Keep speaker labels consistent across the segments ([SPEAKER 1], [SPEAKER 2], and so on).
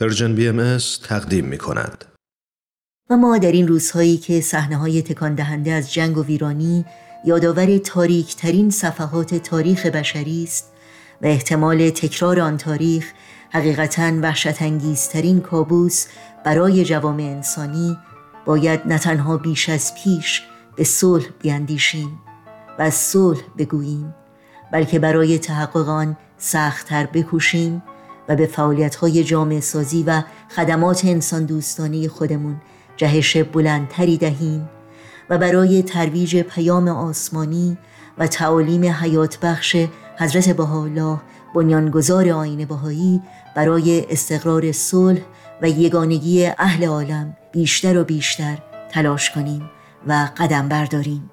[SPEAKER 1] Persian BM تقدیم می کند.
[SPEAKER 2] و ما در این روزهایی که صحنه های تکان دهنده از جنگ و ویرانی یادآور تاریک ترین صفحات تاریخ بشری است و احتمال تکرار آن تاریخ حقیقتا وحشت انگیزترین کابوس برای جوامع انسانی باید نه تنها بیش از پیش به صلح بیاندیشیم و از صلح بگوییم بلکه برای تحقق آن سختتر بکوشیم و به های جامعه سازی و خدمات انسان دوستانه خودمون جهش بلندتری دهیم و برای ترویج پیام آسمانی و تعالیم حیات بخش حضرت بهاءالله بنیانگذار آین بهایی برای استقرار صلح و یگانگی اهل عالم بیشتر و بیشتر تلاش کنیم و قدم برداریم.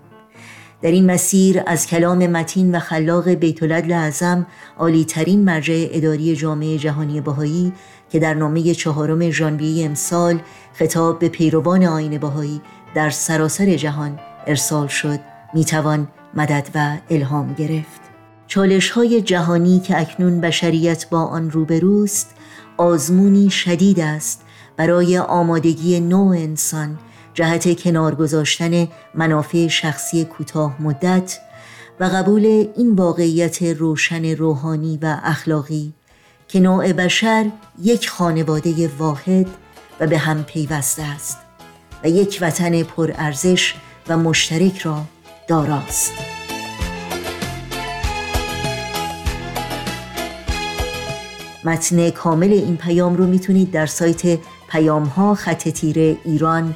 [SPEAKER 2] در این مسیر از کلام متین و خلاق بیت العدل اعظم عالی ترین مرجع اداری جامعه جهانی بهایی که در نامه چهارم ژانویه امسال خطاب به پیروان آین بهایی در سراسر جهان ارسال شد می‌توان مدد و الهام گرفت. چالش های جهانی که اکنون بشریت با آن روبروست آزمونی شدید است برای آمادگی نوع انسان جهت کنار گذاشتن منافع شخصی کوتاه مدت و قبول این واقعیت روشن روحانی و اخلاقی که نوع بشر یک خانواده واحد و به هم پیوسته است و یک وطن پرارزش و مشترک را داراست. متن کامل این پیام رو می‌تونید در سایت پیام ها خط تیره ایران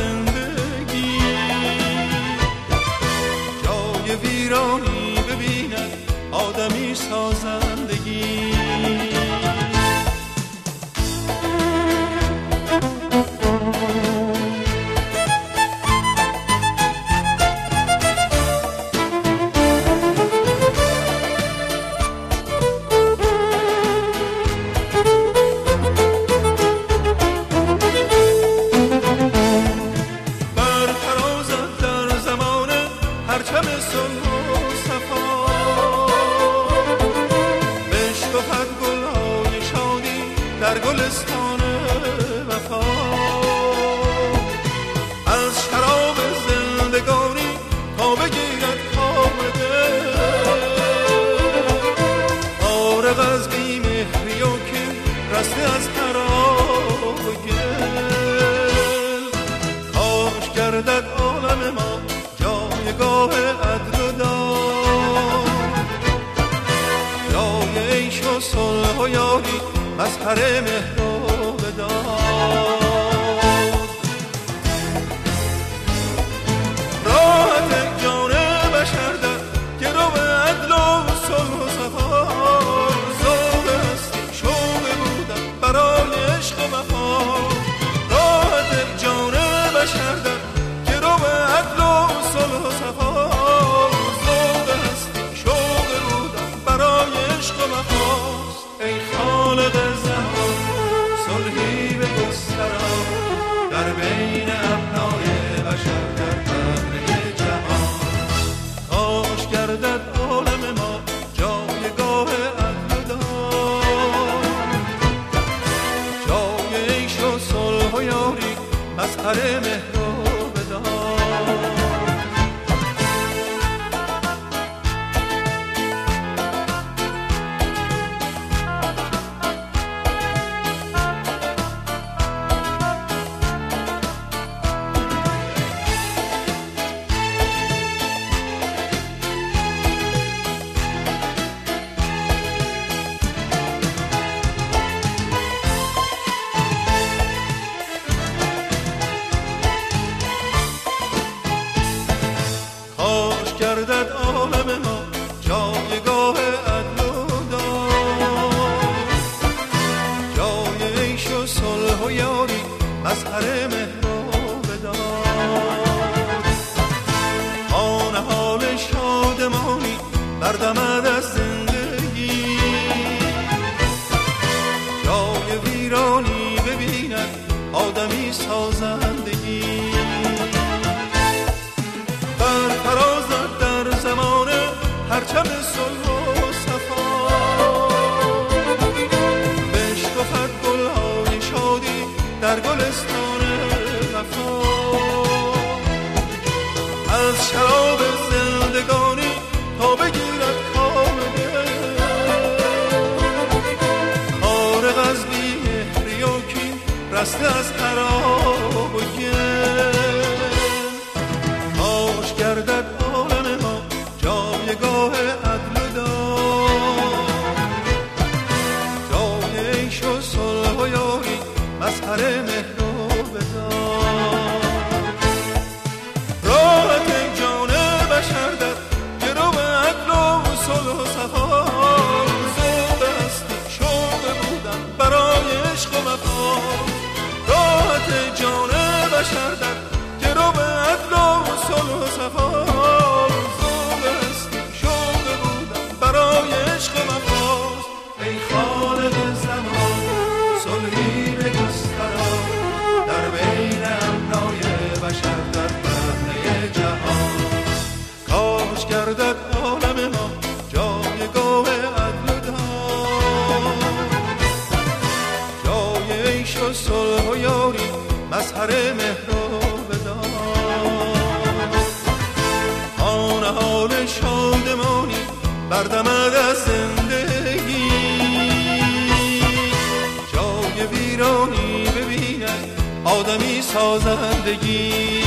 [SPEAKER 3] در گلستان وفا. از شراب زندگانی تا بگیرد کام دل. فارغ از بیمهری و که رسته از تراب گل. کاش گردد عالم ما جایگاه عدل و دار جای عیش و صلح و یاری مظهر مهر بدار مهر بردمد از زندگی جای ویرانی ببیند آدمی سازندگی بر فرازد در زمان پرچم صلح و صفا بشکفت گلهای شادی در گلستان وفا از شراب astăzi بشر در گرو عدل و صلح و صفا هستی شوق بودن برای عشق و وفا ای خالق زمان صلحی بگسترا در بین امرای بشر در پهنه جهان. کاش گردد عالم ما جایگاه عدل و داد جای عیش و صلح و یاری مظهر مهر و بداد آن حال شادمانی بردمد از زندگی. جای ویرانی ببیند آدمی سازندگی.